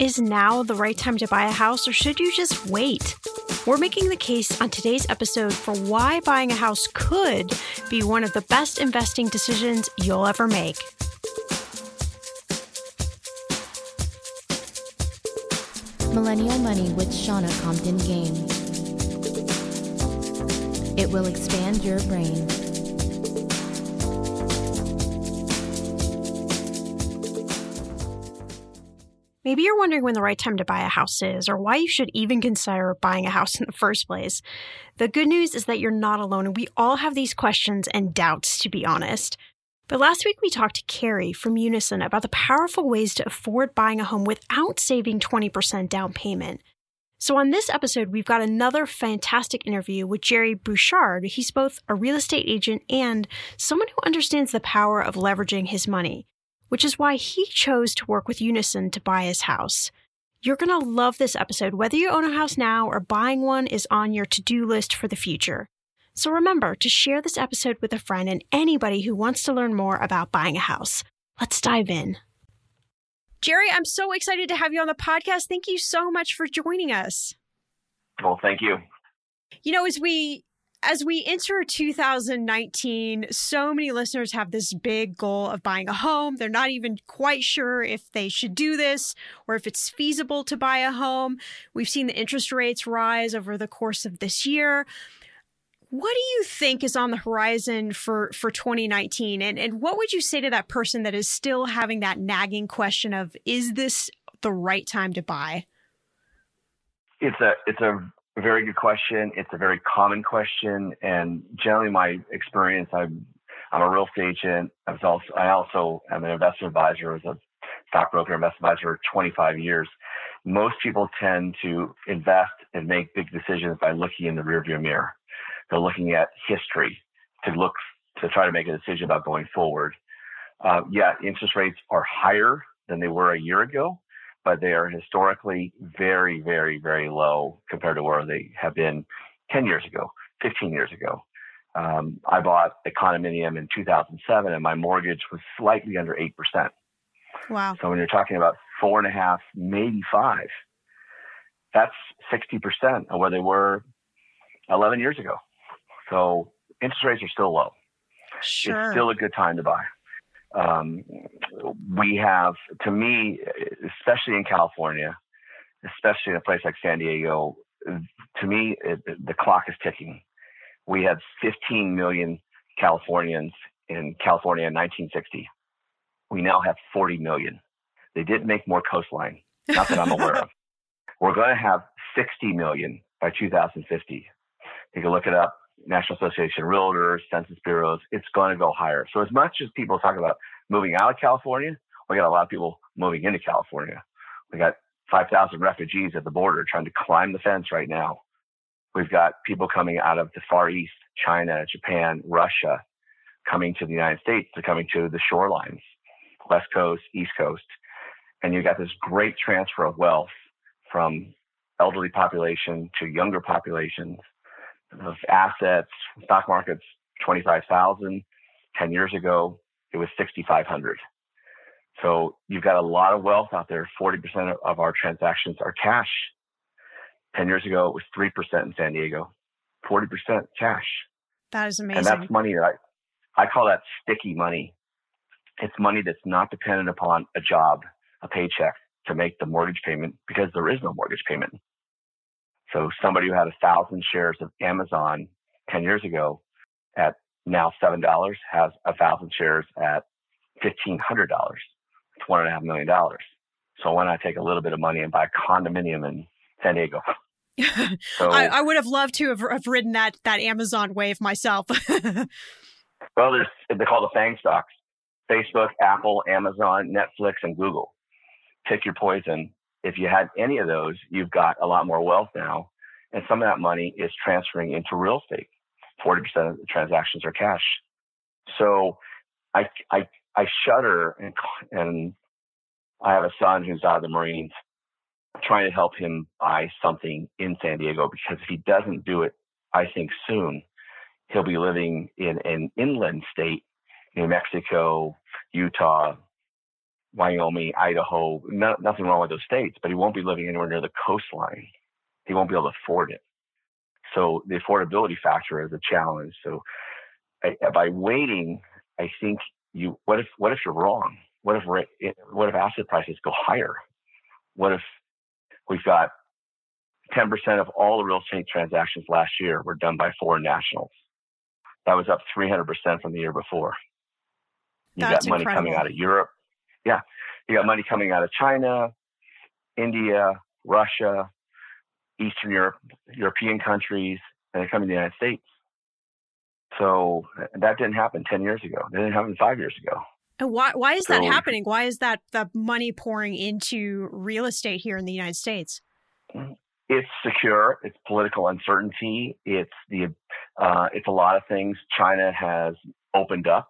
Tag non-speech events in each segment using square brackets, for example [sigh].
Is now the right time to buy a house or should you just wait? We're making the case on today's episode for why buying a house could be one of the best investing decisions you'll ever make. Millennial Money with Shannah Compton Game. It will expand your brain. Maybe you're wondering when the right time to buy a house is, or why you should even consider buying a house [laughs] in the first place. The good news is that you're not alone, and we all have these questions and doubts, to be honest. But last week we talked to Cari from Unison about the powerful ways to afford buying a home without saving 20% down payment. So, on this episode, we've got another fantastic interview with Gerry Burchard. He's both a real estate agent and someone who understands the power of leveraging his money which is why he chose to work with Unison to buy his house. You're going to love this episode. Whether you own a house now or buying one is on your to do list for the future. So remember to share this episode with a friend and anybody who wants to learn more about buying a house. Let's dive in. Gerry, I'm so excited to have you on the podcast. Thank you so much for joining us. Well, thank you. You know, as we as we enter 2019, so many listeners have this big goal of buying a home. They're not even quite sure if they should do this or if it's feasible to buy a home. We've seen the interest rates rise over the course of this year. What do you think is on the horizon for, for 2019? And, and what would you say to that person that is still having that nagging question of, is this the right time to buy? It's a, it's a very good question. It's a very common question. And generally my experience, I'm, I'm a real estate agent. I was also, I also am an investment advisor as a stockbroker, investment advisor for 25 years. Most people tend to invest and make big decisions by looking in the rearview mirror. They're looking at history to look to try to make a decision about going forward. Uh, yeah, interest rates are higher than they were a year ago, but they are historically very, very, very low compared to where they have been 10 years ago, 15 years ago. Um, I bought a condominium in 2007 and my mortgage was slightly under 8%. Wow. So when you're talking about four and a half, maybe five, that's 60% of where they were 11 years ago. So interest rates are still low. Sure. It's still a good time to buy. Um, we have, to me, especially in California, especially in a place like San Diego, to me, it, the clock is ticking. We had 15 million Californians in California in 1960. We now have 40 million. They didn't make more coastline, not that I'm aware of. [laughs] We're going to have 60 million by 2050. You can look it up. National Association of Realtors, Census Bureaus, it's going to go higher. So as much as people talk about moving out of California, we got a lot of people moving into California. We got 5,000 refugees at the border trying to climb the fence right now. We've got people coming out of the Far East, China, Japan, Russia, coming to the United States. They're coming to the shorelines, West Coast, East Coast. And you've got this great transfer of wealth from elderly population to younger populations of assets, stock market's 25,000. 10 years ago, it was 6,500. So you've got a lot of wealth out there. 40% of our transactions are cash. 10 years ago, it was 3% in San Diego, 40% cash. That is amazing. And that's money that I, I call that sticky money. It's money that's not dependent upon a job, a paycheck to make the mortgage payment because there is no mortgage payment. So somebody who had a thousand shares of Amazon 10 years ago at now $7 has a thousand shares at $1,500. It's one and a half million dollars. So why not take a little bit of money and buy a condominium in San Diego? [laughs] So, I, I, would have loved to have, have ridden that, that Amazon wave myself. [laughs] well, there's, they call the FANG stocks. Facebook, Apple, Amazon, Netflix, and Google. Pick your poison if you had any of those, you've got a lot more wealth now. And some of that money is transferring into real estate. 40% of the transactions are cash. So I, I, I shudder and, and I have a son who's out of the Marines trying to help him buy something in San Diego because if he doesn't do it, I think soon he'll be living in an inland state, New Mexico, Utah, Wyoming, Idaho, no, nothing wrong with those states, but he won't be living anywhere near the coastline. He won't be able to afford it. So the affordability factor is a challenge. So I, by waiting, I think you, what if, what if you're wrong? What if, eh, what if asset prices go higher? What if we've got 10% of all the real estate transactions last year were done by foreign nationals? That was up 300% from the year before. You got money incredible. coming out of Europe, yeah, you got money coming out of China, India, Russia, Eastern Europe, European countries, and they're coming to the United States. So that didn't happen 10 years ago. That didn't happen five years ago. And why, why is so, that happening? Why is that the money pouring into real estate here in the United States? It's secure. It's political uncertainty. It's the, uh, it's a lot of things. China has opened up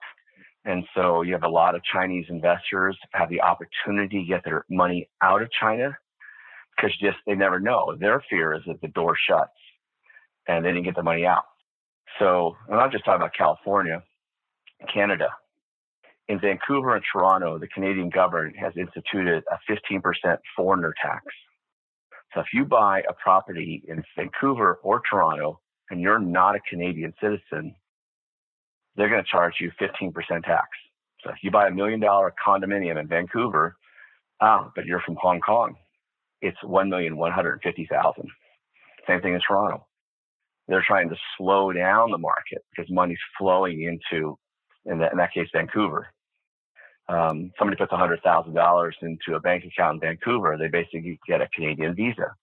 and so you have a lot of Chinese investors have the opportunity to get their money out of China because just they never know. Their fear is that the door shuts and they didn't get the money out. So I'm not just talking about California, Canada. In Vancouver and Toronto, the Canadian government has instituted a 15% foreigner tax. So if you buy a property in Vancouver or Toronto and you're not a Canadian citizen, they're going to charge you 15% tax. So if you buy a million dollar condominium in Vancouver, ah, but you're from Hong Kong, it's 1,150,000. Same thing in Toronto. They're trying to slow down the market because money's flowing into, in that, in that case, Vancouver. Um, somebody puts $100,000 into a bank account in Vancouver, they basically get a Canadian visa.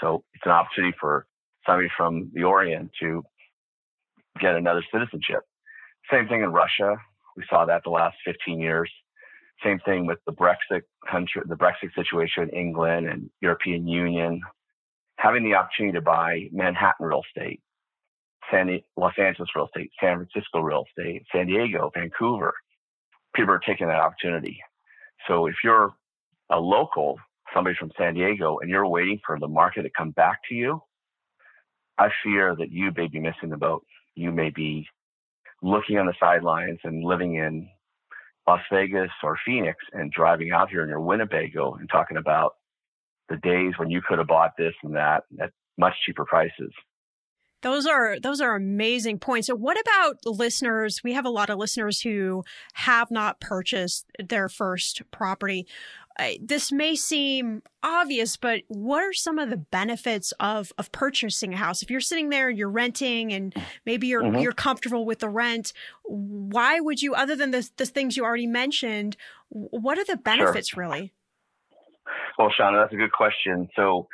So it's an opportunity for somebody from the Orient to get another citizenship. Same thing in Russia. We saw that the last 15 years. Same thing with the Brexit country, the Brexit situation, in England and European Union, having the opportunity to buy Manhattan real estate, San, Los Angeles real estate, San Francisco real estate, San Diego, Vancouver. People are taking that opportunity. So if you're a local, somebody from San Diego, and you're waiting for the market to come back to you, I fear that you may be missing the boat. You may be looking on the sidelines and living in Las Vegas or Phoenix and driving out here in your Winnebago and talking about the days when you could have bought this and that at much cheaper prices. Those are those are amazing points. So what about listeners? We have a lot of listeners who have not purchased their first property this may seem obvious, but what are some of the benefits of of purchasing a house? If you're sitting there and you're renting, and maybe you're mm-hmm. you're comfortable with the rent, why would you, other than the the things you already mentioned, what are the benefits sure. really? Well, Shannah, that's a good question. So,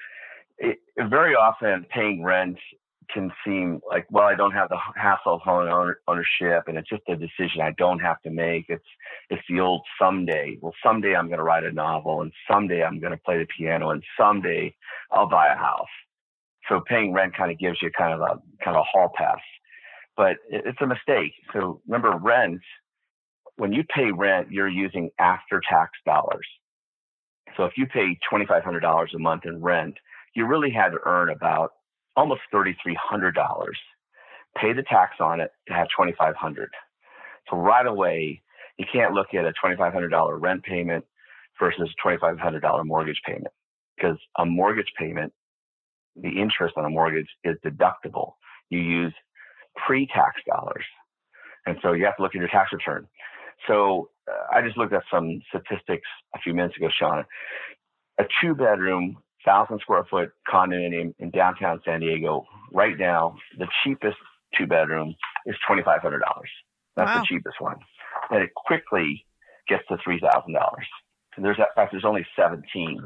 it, very often paying rent can seem like, well, I don't have the hassle of home ownership, and it's just a decision I don't have to make. It's it's the old someday. Well, someday I'm going to write a novel, and someday I'm going to play the piano, and someday I'll buy a house. So paying rent kind of gives you kind of a kind of a hall pass, but it's a mistake. So remember, rent. When you pay rent, you're using after tax dollars. So if you pay $2,500 a month in rent, you really had to earn about almost $3,300. Pay the tax on it to have 2,500. So right away, you can't look at a $2,500 rent payment versus a $2,500 mortgage payment because a mortgage payment, the interest on a mortgage is deductible. You use pre-tax dollars. And so you have to look at your tax return. So uh, I just looked at some statistics a few minutes ago, Sean. A two bedroom thousand square foot condominium in downtown San Diego. Right now, the cheapest two bedroom is twenty five hundred dollars. That's wow. the cheapest one, and it quickly gets to three thousand dollars. And there's in fact there's only seventeen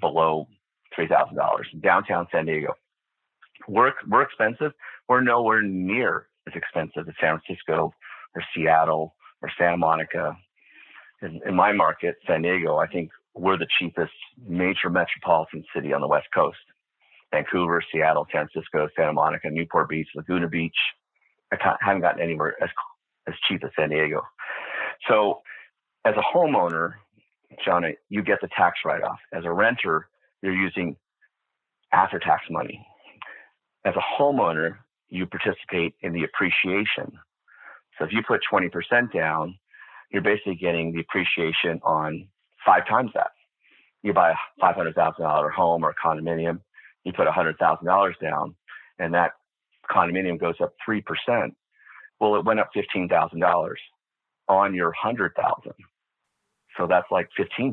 below three thousand dollars in downtown San Diego. We're we're expensive. We're nowhere near as expensive as San Francisco or Seattle or Santa Monica. In, in my market, San Diego, I think we're the cheapest major metropolitan city on the West Coast. Vancouver, Seattle, San Francisco, Santa Monica, Newport Beach, Laguna Beach. I haven't gotten anywhere as as cheap as San Diego. So, as a homeowner, Johnny, you get the tax write off. As a renter, you're using after tax money. As a homeowner, you participate in the appreciation. So if you put 20% down, you're basically getting the appreciation on five times that. You buy a $500,000 home or a condominium, you put $100,000 down, and that condominium goes up 3%. Well, it went up $15,000 on your 100000 So that's like 15%.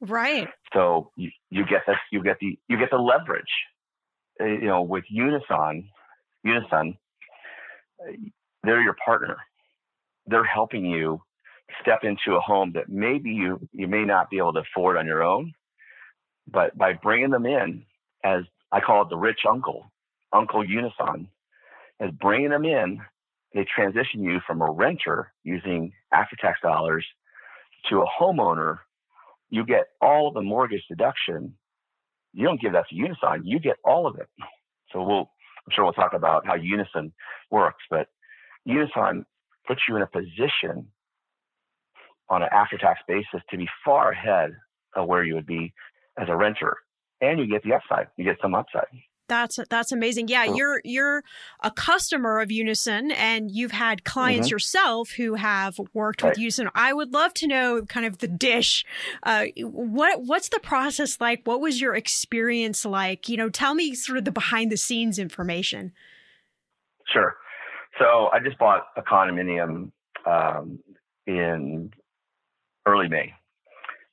Right. So you, you get this, you get the, you get the leverage. Uh, you know, with Unison, Unison, they're your partner. They're helping you step into a home that maybe you you may not be able to afford on your own, but by bringing them in as I call it the rich uncle, Uncle Unison, as bringing them in, they transition you from a renter using after tax dollars to a homeowner. You get all the mortgage deduction. You don't give that to Unison. You get all of it. So we'll, I'm sure we'll talk about how Unison works, but Unison puts you in a position on an after tax basis to be far ahead of where you would be as a renter. And you get the upside, you get some upside. That's that's amazing. Yeah, you're you're a customer of Unison and you've had clients mm-hmm. yourself who have worked right. with Unison. I would love to know kind of the dish. Uh, what what's the process like? What was your experience like? You know, tell me sort of the behind the scenes information. Sure. So I just bought a condominium um, in early May.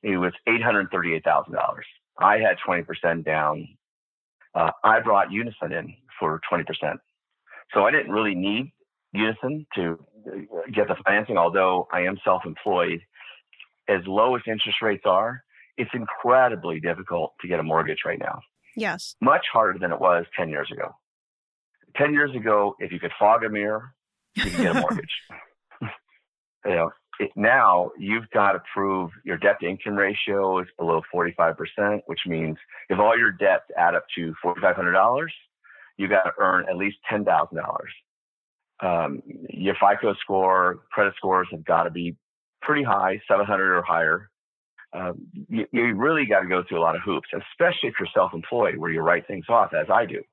It was eight hundred thirty-eight thousand dollars. I had twenty percent down. Uh, I brought Unison in for twenty percent, so I didn't really need Unison to get the financing. Although I am self-employed, as low as interest rates are, it's incredibly difficult to get a mortgage right now. Yes, much harder than it was ten years ago. Ten years ago, if you could fog a mirror, you could get a [laughs] mortgage. [laughs] you know, it, now you've got to prove your debt to income ratio is below 45%, which means if all your debts add up to $4,500, you've got to earn at least $10,000. Um, your FICO score, credit scores have got to be pretty high, 700 or higher. Um, you, you really got to go through a lot of hoops, especially if you're self-employed, where you write things off, as I do.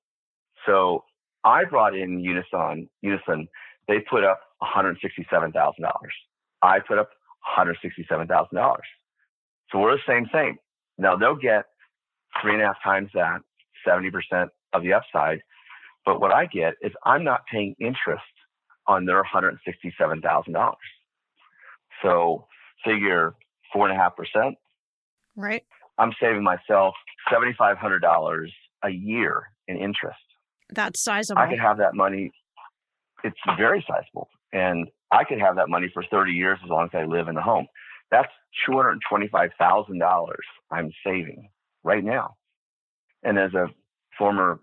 So I brought in Unison. Unison, they put up $167,000. I put up $167,000. So we're the same thing. Now they'll get three and a half times that, 70% of the upside. But what I get is I'm not paying interest on their $167,000. So figure four and a half percent. Right. I'm saving myself $7,500 a year in interest. That's sizable. I could have that money. It's very sizable. And I could have that money for 30 years as long as I live in the home. That's $225,000 I'm saving right now. And as a former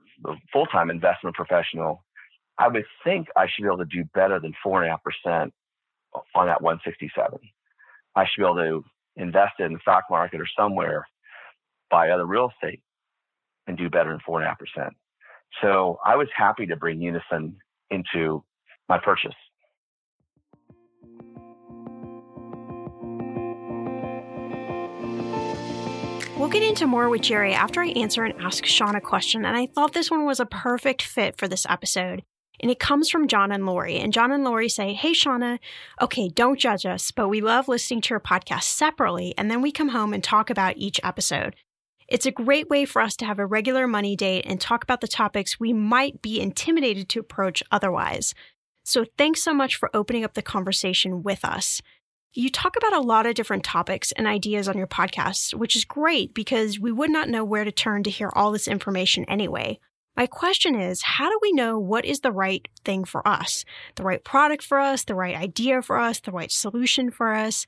full time investment professional, I would think I should be able to do better than 4.5% on that 167. I should be able to invest it in the stock market or somewhere, buy other real estate, and do better than 4.5%. So I was happy to bring Unison into my purchase. We'll get into more with Gerry after I answer and ask Shannah question, and I thought this one was a perfect fit for this episode. And it comes from John and Lori. And John and Lori say, Hey, Shannah, okay, don't judge us, but we love listening to your podcast separately, and then we come home and talk about each episode. It's a great way for us to have a regular money date and talk about the topics we might be intimidated to approach otherwise. So thanks so much for opening up the conversation with us. You talk about a lot of different topics and ideas on your podcast, which is great because we would not know where to turn to hear all this information anyway. My question is, how do we know what is the right thing for us? The right product for us, the right idea for us, the right solution for us?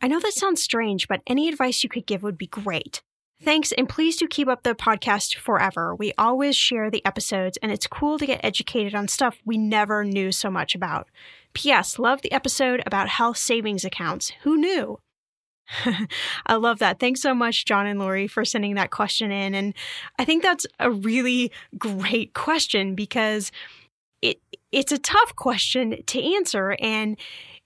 I know that sounds strange, but any advice you could give would be great. Thanks, and please do keep up the podcast forever. We always share the episodes, and it's cool to get educated on stuff we never knew so much about. P.S. Love the episode about health savings accounts. Who knew? [laughs] I love that. Thanks so much, John and Lori, for sending that question in. And I think that's a really great question because it it's a tough question to answer. And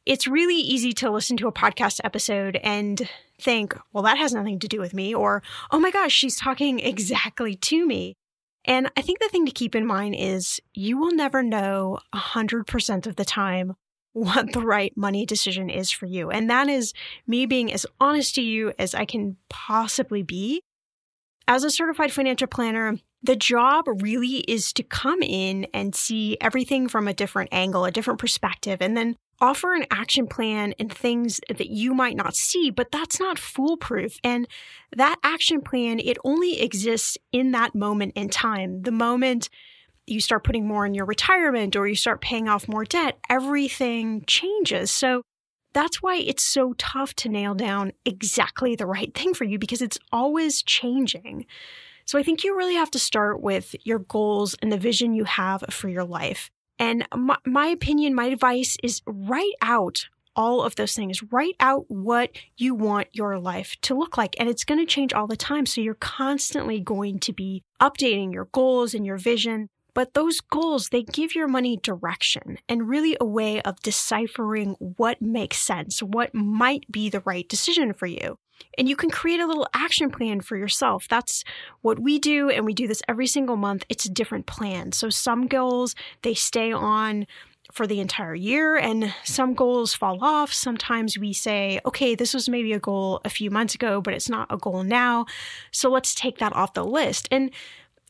it's really easy to listen to a podcast episode and think, well, that has nothing to do with me, or, oh my gosh, she's talking exactly to me. And I think the thing to keep in mind is you will never know 100% of the time what the right money decision is for you. And that is me being as honest to you as I can possibly be. As a certified financial planner, the job really is to come in and see everything from a different angle, a different perspective, and then offer an action plan and things that you might not see, but that's not foolproof. And that action plan, it only exists in that moment in time. The moment you start putting more in your retirement or you start paying off more debt, everything changes. So that's why it's so tough to nail down exactly the right thing for you because it's always changing. So I think you really have to start with your goals and the vision you have for your life. And my, my opinion, my advice is write out all of those things. Write out what you want your life to look like. And it's going to change all the time. So you're constantly going to be updating your goals and your vision. But those goals, they give your money direction and really a way of deciphering what makes sense, what might be the right decision for you. And you can create a little action plan for yourself. That's what we do. And we do this every single month. It's a different plan. So some goals, they stay on for the entire year and some goals fall off. Sometimes we say, okay, this was maybe a goal a few months ago, but it's not a goal now. So let's take that off the list. And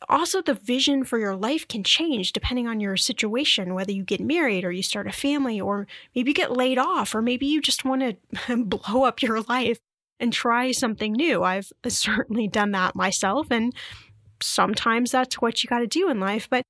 also the vision for your life can change depending on your situation, whether you get married or you start a family, or maybe you get laid off, or maybe you just want to [laughs] blow up your life and try something new. I've [laughs] certainly done that myself, and sometimes that's what you got to do in life. But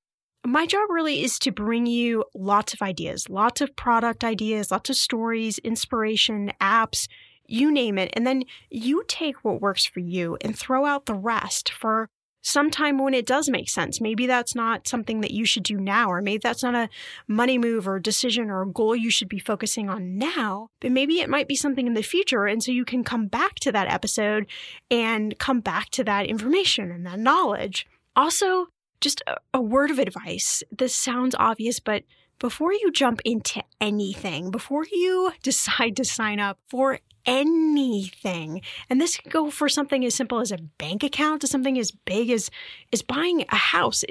my job really is to bring you lots of ideas, lots of product ideas, lots of stories, inspiration, apps, you name it. And then you take what works for you and throw out the rest for sometime when it does make sense. Maybe that's not something that you should do now, or maybe that's not a money move or decision or a goal you should be focusing on now, but maybe it might be something in the future. And so you can come back to that episode and come back to that information and that knowledge. Also, just a, a word of advice. This sounds obvious, but before you jump into anything, before you [laughs] decide to sign up for anything, and this could go for something as simple as a bank account to something as big as is buying a house.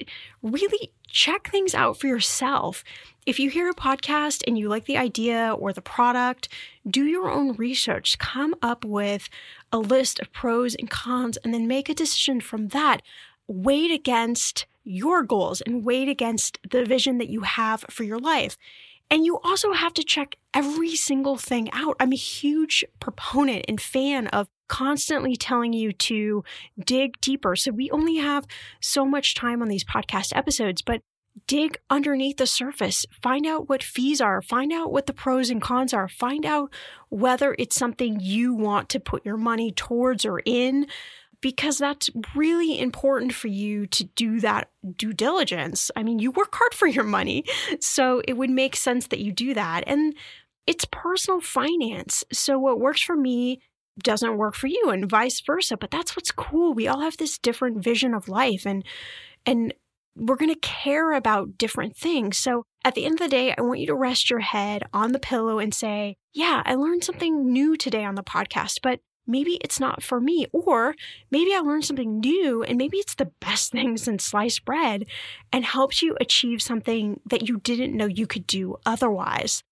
Really check things out for yourself. If you hear a podcast and you like the idea or the product, do your own research. Come up with a list of pros and cons and then make a decision from that. Weighed against your goals and weighed against the vision that you have for your life. And you also have to check every single thing out. I'm a huge proponent and fan of constantly telling you to dig deeper. So we only have so much time on these podcast episodes, but dig underneath the surface, find out what fees are, find out what the pros and cons are, find out whether it's something you want to put your money towards or in because that's really important for you to do that due diligence. I mean, you work hard for your money, so it would make sense that you do that. And it's personal finance. So what works for me doesn't work for you and vice versa, but that's what's cool. We all have this different vision of life and and we're going to care about different things. So at the end of the day, I want you to rest your head on the pillow and say, Yeah, I learned something new today on the podcast, but maybe it's not for me. Or maybe I learned something new and maybe it's the best [laughs] thing since sliced bread and helps you achieve something that you didn't know you could do otherwise.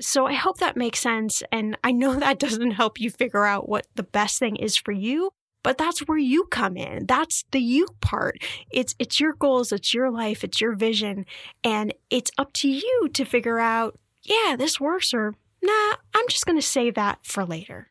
So I hope that makes sense. And I know [laughs] that doesn't help you figure out what the best thing is for you, but that's where you come in. That's the you part. It's, it's your goals. It's your life. It's your vision. And it's up to you to figure out, yeah, this works or nah, I'm just going to save that for later.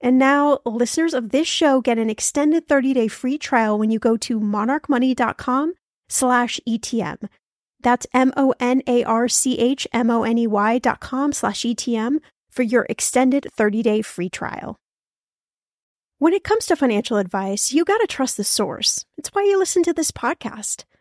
And now listeners of this show get an extended 30-day free trial when you go to monarchmoney.com slash ETM. That's M-O-N-A-R-C-H-M-O-N-E-Y dot com slash ETM for your extended 30-day free trial. When it comes to financial advice, you gotta trust the source. It's why you listen to this podcast.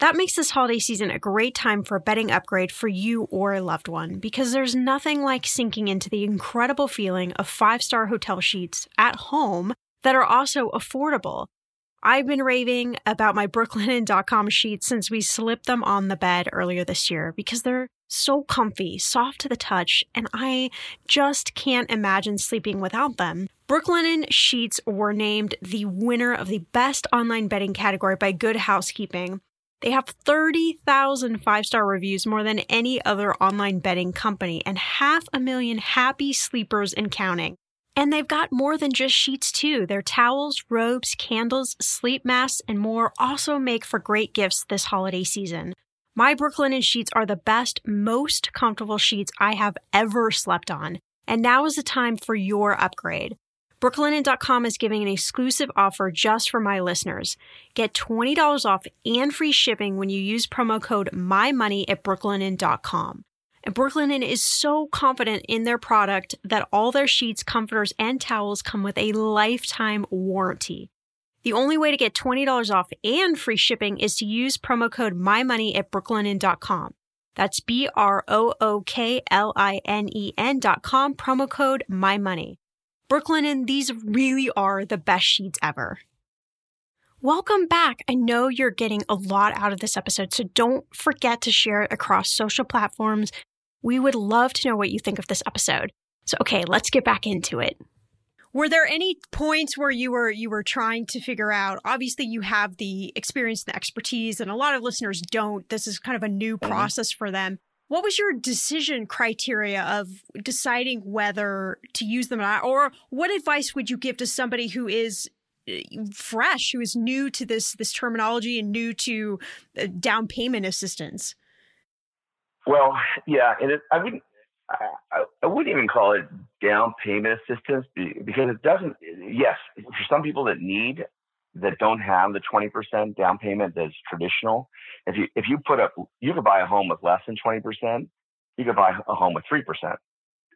That makes this holiday season a great time for a bedding upgrade for you or a loved one because there's nothing like sinking into the incredible feeling of five star hotel sheets at home that are also affordable. I've been raving about my brooklinen.com sheets since we slipped them on the bed earlier this year because they're so comfy, soft to the touch, and I just can't imagine sleeping without them. Brooklinen sheets were named the winner of the best online bedding category by Good Housekeeping they have 30,000 five star reviews, more than any other online bedding company, and half a million happy sleepers and counting. And they've got more than just sheets, too. Their towels, robes, candles, sleep masks, and more also make for great gifts this holiday season. My Brooklinen sheets are the best, most comfortable sheets I have ever slept on. And now is the time for your upgrade. Brooklinen.com is giving an exclusive offer just for my listeners. Get $20 off and free shipping when you use promo code MyMoney at brooklinen.com. And Brooklinen is so confident in their product that all their sheets, comforters, and towels come with a lifetime warranty. The only way to get $20 off and free shipping is to use promo code MyMoney at brooklinen.com. That's B R O O K L I N E N.com, promo code MyMoney. Brooklinen, these really are the best sheets ever. Welcome back. I know you're getting a lot out of this episode, so don't forget to share it across social platforms. We would love to know what you think of this episode. So, okay, let's get back into it. Were there any points where you were you were trying to figure out? Obviously, you have the experience and the expertise, and a lot of listeners don't. This is kind of a new mm-hmm. process for them. What was your decision criteria of deciding whether to use them or not? Or what advice would you give to somebody who is uh, fresh, who is new to this this terminology and new to uh, down payment assistance? Well, yeah, and it, I wouldn't. I, I, wouldn't even call it down payment assistance because it doesn't. Yes, for some people that need that don't have the 20% down payment that's traditional. If you if you put up, you could buy a home with less than 20%. You could buy a home with 3%.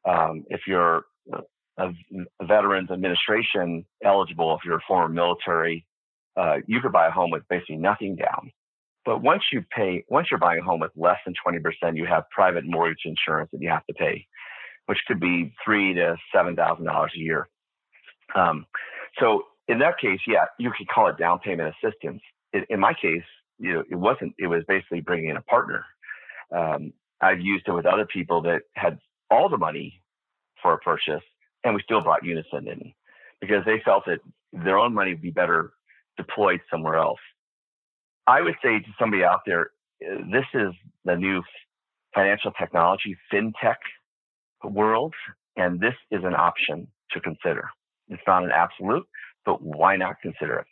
Um, if you're a, Veterans Administration eligible, if you're a former military, uh, you could buy a home with basically nothing down. But once you pay, once you're buying a home with less than 20%, you have private mortgage insurance that you have to pay, which could be three to seven thousand dollars a year. Um, so in that case, yeah, you could call it down payment assistance. In, in my case, you know, it wasn't. It was basically bringing in a partner. Um, I've used it with other people that had all the money for a purchase, and we still brought Unison in because they felt that their own money would be better deployed somewhere else. I would say to somebody out there, this is the new financial technology, fintech world, and this is an option to consider. It's not an absolute, but why not consider it?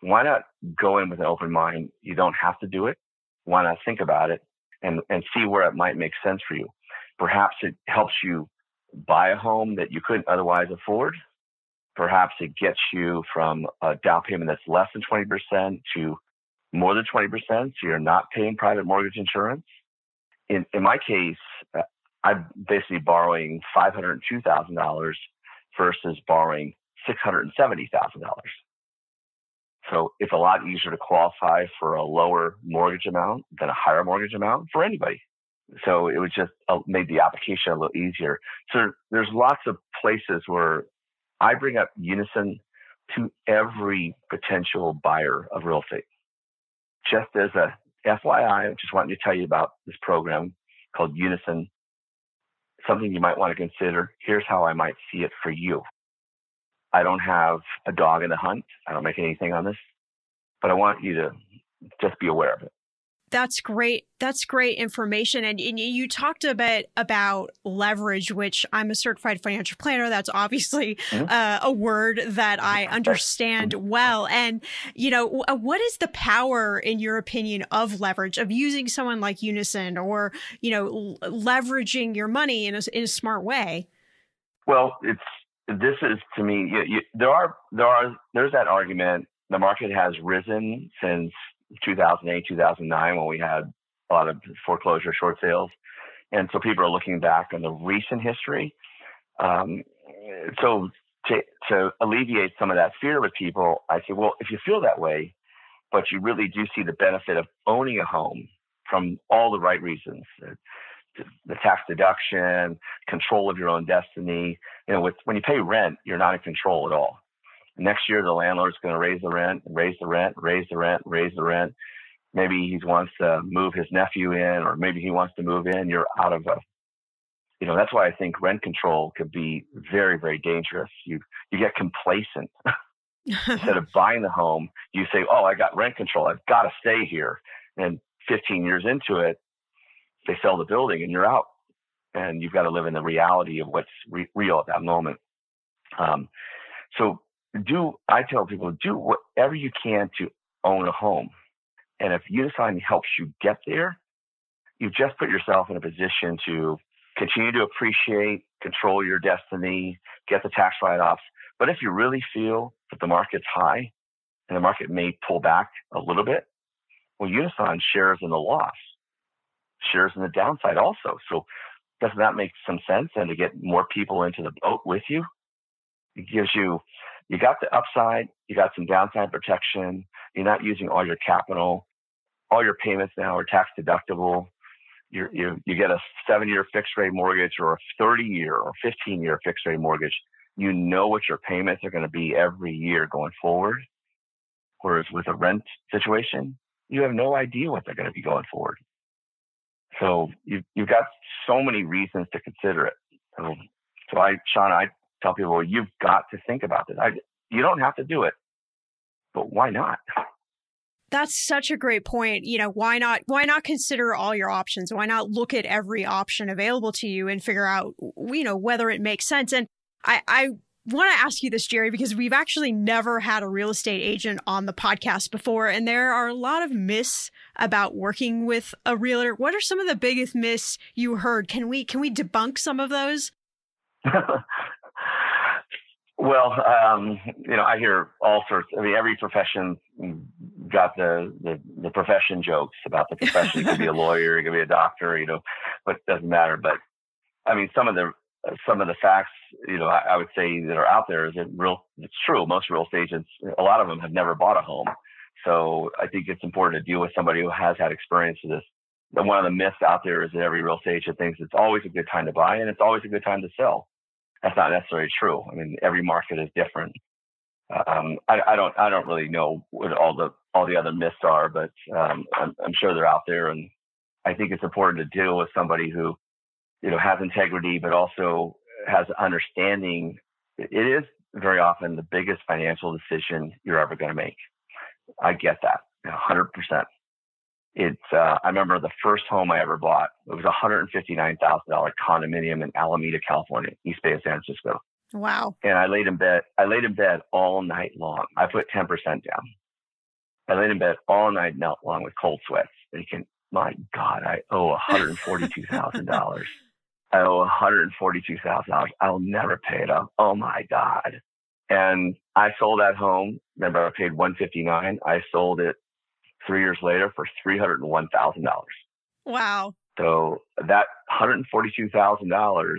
Why not go in with an open mind? You don't have to do it. Why not think about it and, and see where it might make sense for you? Perhaps it helps you buy a home that you couldn't otherwise afford. Perhaps it gets you from a down payment that's less than 20% to more than 20%. So you're not paying private mortgage insurance. In, in my case, uh, I'm basically borrowing $502,000 versus borrowing $670,000. So it's a lot easier to qualify for a lower mortgage amount than a higher mortgage amount for anybody. So it was just uh, made the application a little easier. So there's lots of places where I bring up Unison to every potential buyer of real estate. Just as a FYI, I just wanted to tell you about this program called Unison. Something you might want to consider. Here's how I might see it for you. I don't have a dog in the hunt. I don't make anything on this, but I want you to just be aware of it. That's great. That's great information. And, and, you talked a bit about leverage, which I'm a certified financial planner. That's obviously mm-hmm. uh, a word that I understand well. And, you know, uh, what is the power, in your opinion, of leverage, of using someone like Unison or, you know, leveraging your money in a, in a smart way? Well, it's, this is to me, you, you, there are, there are, there's that argument. The market has risen since 2008, 2009, when we had a lot of foreclosure short sales. And so people are looking back on the recent history. Um, so to, to alleviate some of that fear with people, I say, well, if you feel that way, but you really do see the benefit of owning a home from all the right reasons, the tax deduction, control of your own destiny. You know, with, when you pay rent, you're not in control at all. Next year, the landlord's going to raise the rent, raise the rent, raise the rent, raise the rent. Maybe he wants to move his nephew in, or maybe he wants to move in. You're out of a, you know, that's why I think rent control could be very, very dangerous. You you get complacent. [laughs] Instead of buying the home, you say, "Oh, I got rent control. I've got to stay here." And 15 years into it, they sell the building, and you're out, and you've got to live in the reality of what's re- real at that moment. Um, so do I tell people do whatever you can to own a home. And if Unison helps you get there, you've just put yourself in a position to continue to appreciate, control your destiny, get the tax write-offs. But if you really feel that the market's high and the market may pull back a little bit, well, Unison shares in the loss, shares in the downside also. So doesn't that make some sense? And to get more people into the boat with you, it gives you you got the upside, you got some downside protection, you're not using all your capital, all your payments now are tax deductible. you you you get a seven year fixed rate mortgage or a 30 year or 15 year fixed rate mortgage. You know what your payments are going to be every year going forward. Whereas with a rent situation, you have no idea what they're going to be going forward. So you, you've got so many reasons to consider it. So, so I, Sean, I tell people, well, you've got to think about this. I, you don't have to do it, but why not? That's such a great point. You know, why not why not consider all your options? Why not look at every option available to you and figure out you know whether it makes sense? And I I want to ask you this, Gerry, because we've actually never had a real estate agent on the podcast before, and there are a lot of myths about working with a realtor. What are some of the biggest myths you heard? Can we can we debunk some of those? [laughs] Well, um, you know, I hear all sorts. I mean, every profession got the, the, the profession jokes about the [laughs] profession. You could be a lawyer, you could be a doctor, you know, but it doesn't matter. But I mean, some of the some of the facts, you know, I, I would say that are out there is it real. It's true. Most real estate agents, a lot of them have never bought a home. So I think it's important to deal with somebody who has had experience with this. And one of the myths out there is that every real estate agent thinks it's always a good time to buy and it's always a good time to sell that's not necessarily true. I mean, every market is different. Um, I, I, don't I don't really know what all the all the other myths are, but um, I'm, I'm, sure they're out there, and I think it's important to deal with somebody who, you know, has integrity, but also has understanding. It is very often the biggest financial decision you're ever going to make. I get that, 100%. It's, uh, I remember the first home I ever bought. It was a $159,000 condominium in Alameda, California, East Bay of San Francisco. Wow. And I laid in bed, I laid in bed all night long. I put 10% down. I laid in bed all night long with cold sweats. Thinking, my God, I owe $142,000. I owe $142,000. I'll never pay it off. Oh my God. And I sold that home. Remember, I paid 159. I sold it three years later for $301,000. Wow. So that $142,000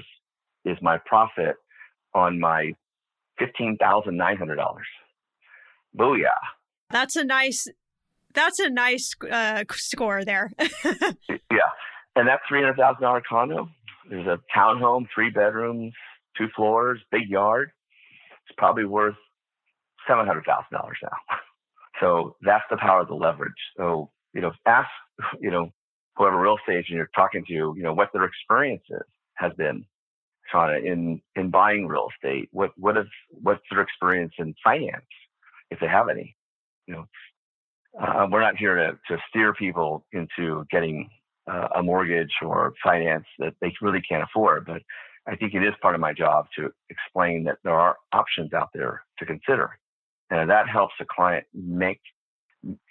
is my profit on my $15,900. Booyah. That's a nice, that's a nice uh, score there. [laughs] yeah. And that $300,000 condo is a townhome, three bedrooms, two floors, big yard. It's probably worth $700,000 now. [laughs] So that's the power of the leverage. So, you know, ask, you know, whoever real estate agent you're talking to, you know, what their experience is, has been Shannah, in, in buying real estate. What, what is, what's their experience in finance, if they have any? You know, uh, we're not here to, to steer people into getting uh, a mortgage or finance that they really can't afford, but I think it is part of my job to explain that there are options out there to consider. And that helps the client make,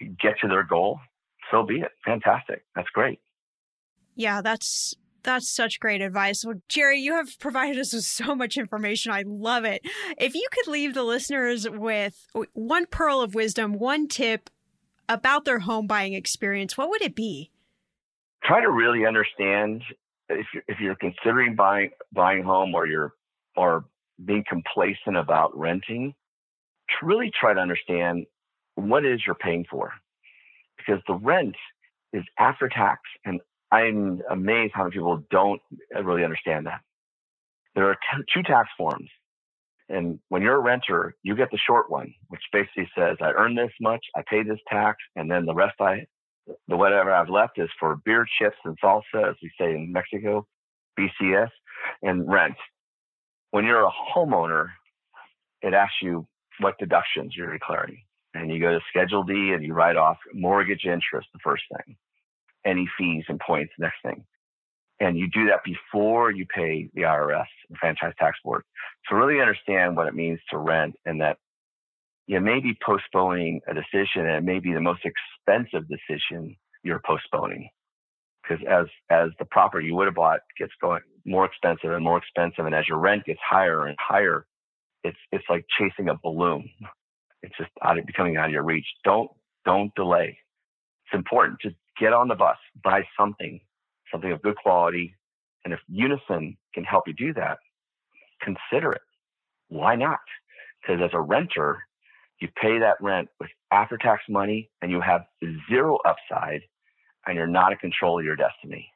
get to their goal. So be it. Fantastic. That's great. Yeah, that's that's such great advice. Well, Gerry, you have provided us with so much information. I love it. If you could leave the listeners with one pearl of wisdom, one tip about their home buying experience, what would it be? Try to really understand if you're, if you're considering buying buying home or you're or being complacent about renting, really try to understand what is you're paying for, because the rent is after tax, and I'm amazed how many people don't really understand that. There are two tax forms. And when you're a renter, you get the short one, which basically says, I earn this much, I pay this tax, and then the rest I the whatever I've left is for beer, chips, and salsa, as we say in Mexico, BCS, and rent. When you're a homeowner, it asks you what deductions you're declaring. And you go to Schedule D and you write off mortgage interest, the first thing, any fees and points, next thing. And you do that before you pay the IRS, the Franchise Tax Board. So really understand what it means to rent and that you may be postponing a decision and it may be the most expensive decision you're postponing. Because as, as the property you would have bought gets going more expensive and more expensive, and as your rent gets higher and higher, it's, it's like chasing a balloon. It's just out of, becoming out of your reach. Don't, don't delay. It's important. to get on the bus, buy something, something of good quality. And if Unison can help you do that, consider it. Why not? Because as a renter, you pay that rent with after tax money and you have zero upside and you're not in control of your destiny.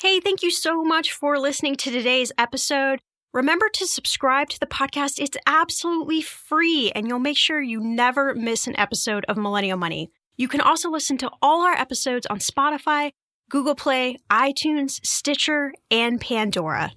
Hey, thank you so much for listening to today's episode. Remember to subscribe to the podcast. It's absolutely free and you'll make sure you never miss an episode of Millennial Money. You can also listen to all our episodes on Spotify, Google Play, iTunes, Stitcher, and Pandora.